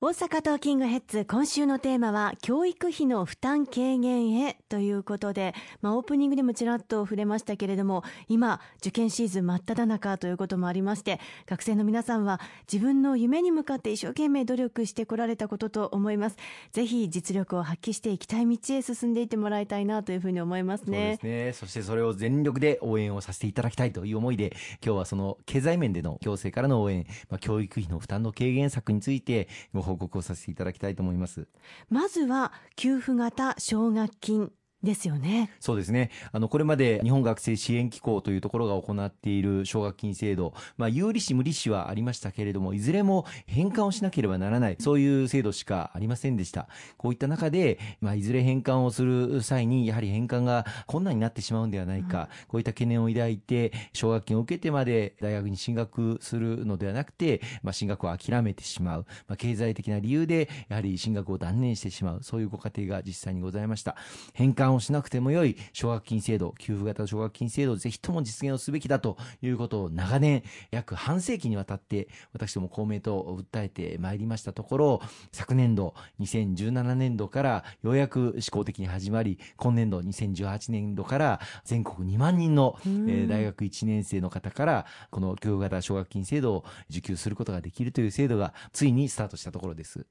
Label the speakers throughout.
Speaker 1: 大阪トーキングヘッズ今週のテーマは教育費の負担軽減へということで、まあ、オープニングでもちらっと触れましたけれども今受験シーズン真っ只中ということもありまして学生の皆さんは自分の夢に向かって一生懸命努力してこられたことと思います。ぜひ実力を発揮していきたい道へ進んでいってもらいたいなというふうに思いますね。
Speaker 2: そうですね。そしてそれを全力で応援をさせていただきたいという思いで今日はその経済面での行政からの応援、まあ、教育費の負担の軽減策についてご報告をさせていただきたいと思います。
Speaker 1: まずは給付型奨学金。ですよね。
Speaker 2: そうですね。あの、これまで日本学生支援機構というところが行っている奨学金制度、まあ、有利子無利子はありましたけれども、いずれも返還をしなければならない、そういう制度しかありませんでした。こういった中で、まあ、いずれ返還をする際に、やはり返還が困難になってしまうんではないか、うん、こういった懸念を抱いて、奨学金を受けてまで大学に進学するのではなくて、まあ、進学を諦めてしまう、まあ、経済的な理由で、やはり進学を断念してしまう、そういうご家庭が実際にございました。返還をしなくてもよい奨学金制度、給付型奨学金制度をぜひとも実現をすべきだということを長年、約半世紀にわたって私ども公明党を訴えてまいりましたところ、昨年度、2017年度からようやく試行的に始まり、今年度2018年度から全国2万人の、えー、大学1年生の方からこの給付型奨学金制度を受給することができるという制度がついにスタートしたところです。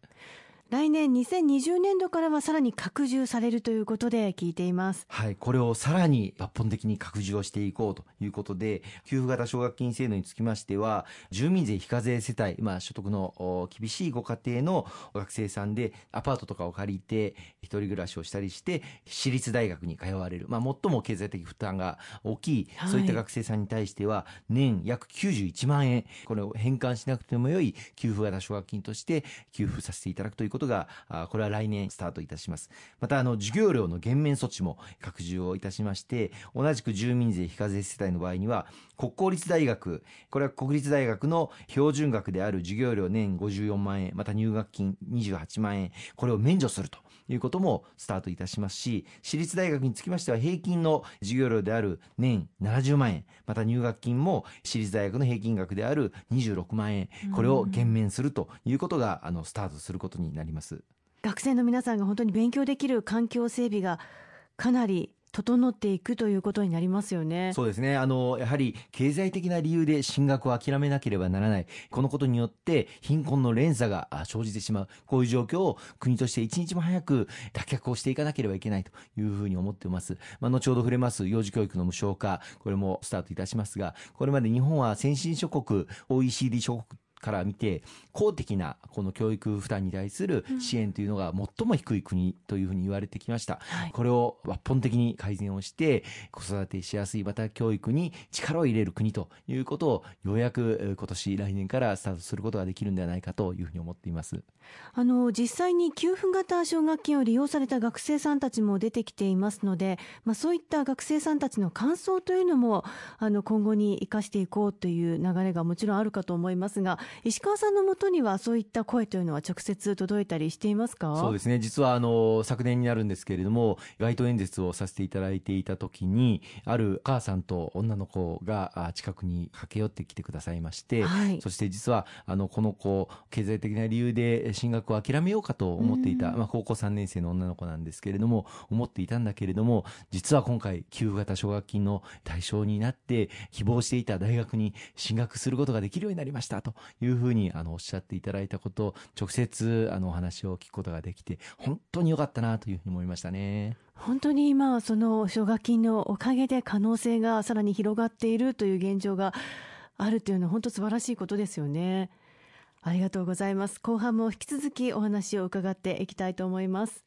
Speaker 1: 来年2020年度からはさらに拡充されるということで聞いています。
Speaker 2: はいこれをさらに抜本的に拡充をしていこうということで給付型奨学金制度につきましては住民税非課税世帯、まあ、所得の厳しいご家庭の学生さんでアパートとかを借りて一人暮らしをしたりして私立大学に通われる、まあ、最も経済的負担が大きい、はい、そういった学生さんに対しては年約91万円。これを返還しなくてもよい給付型奨学金として給付させていただくということことが、これは来年スタートいたします。また、あの、授業料の減免措置も拡充をいたしまして、同じく住民税非課税世帯の場合には、国公立大学、これは国立大学の標準額である授業料年54万円、また入学金28万円、これを免除するということもスタートいたしますし、私立大学につきましては平均の授業料である年70万円、また入学金も私立大学の平均額である26万円、これを減免するということが、あの、スタートすることになります。
Speaker 1: 学生の皆さんが本当に勉強できる環境整備がかなり整っていくということになりますよね。
Speaker 2: そうですね。あの、やはり経済的な理由で進学を諦めなければならない。このことによって貧困の連鎖が生じてしまう。こういう状況を国として一日も早く脱却をしていかなければいけないというふうに思っています。まあ、後ほど触れます幼児教育の無償化、これもスタートいたしますが、これまで日本は先進諸国、OECD 諸国から見て公的なこの教育負担に対する支援というのが最も低い国というふうに言われてきました、はい、これを抜本的に改善をして子育てしやすいまた教育に力を入れる国ということをようやく今年来年からスタートすることができるんではないかというふうに思っています。
Speaker 1: あの実際に給付型奨学金を利用された学生さんたちも出てきていますので、まあ、そういった学生さんたちの感想というのもあの今後に生かしていこうという流れがもちろんあるかと思いますが石川さんのもとにはそういった声というのは直接届いたりしていますか？
Speaker 2: そうですね。実はあの昨年になるんですけれども街頭演説をさせていただいていた時にある母さんと女の子が近くに駆け寄ってきてくださいまして、はい、そして実はあのこの子経済的な理由で進学を諦めようかと思っていた、まあ、高校3年生の女の子なんですけれども思っていたんだけれども実は今回給付型奨学金の対象になって希望していた大学に進学することができるようになりましたというふうにあのおっしゃっていただいたこと直接あのお話を聞くことができて本当に良かったなというふうに思いましたね。
Speaker 1: 本当に今その奨学金のおかげで可能性がさらに広がっているという現状があるというのは本当素晴らしいことですよね。ありがとうございます。後半も引き続きお話を伺っていきたいと思います。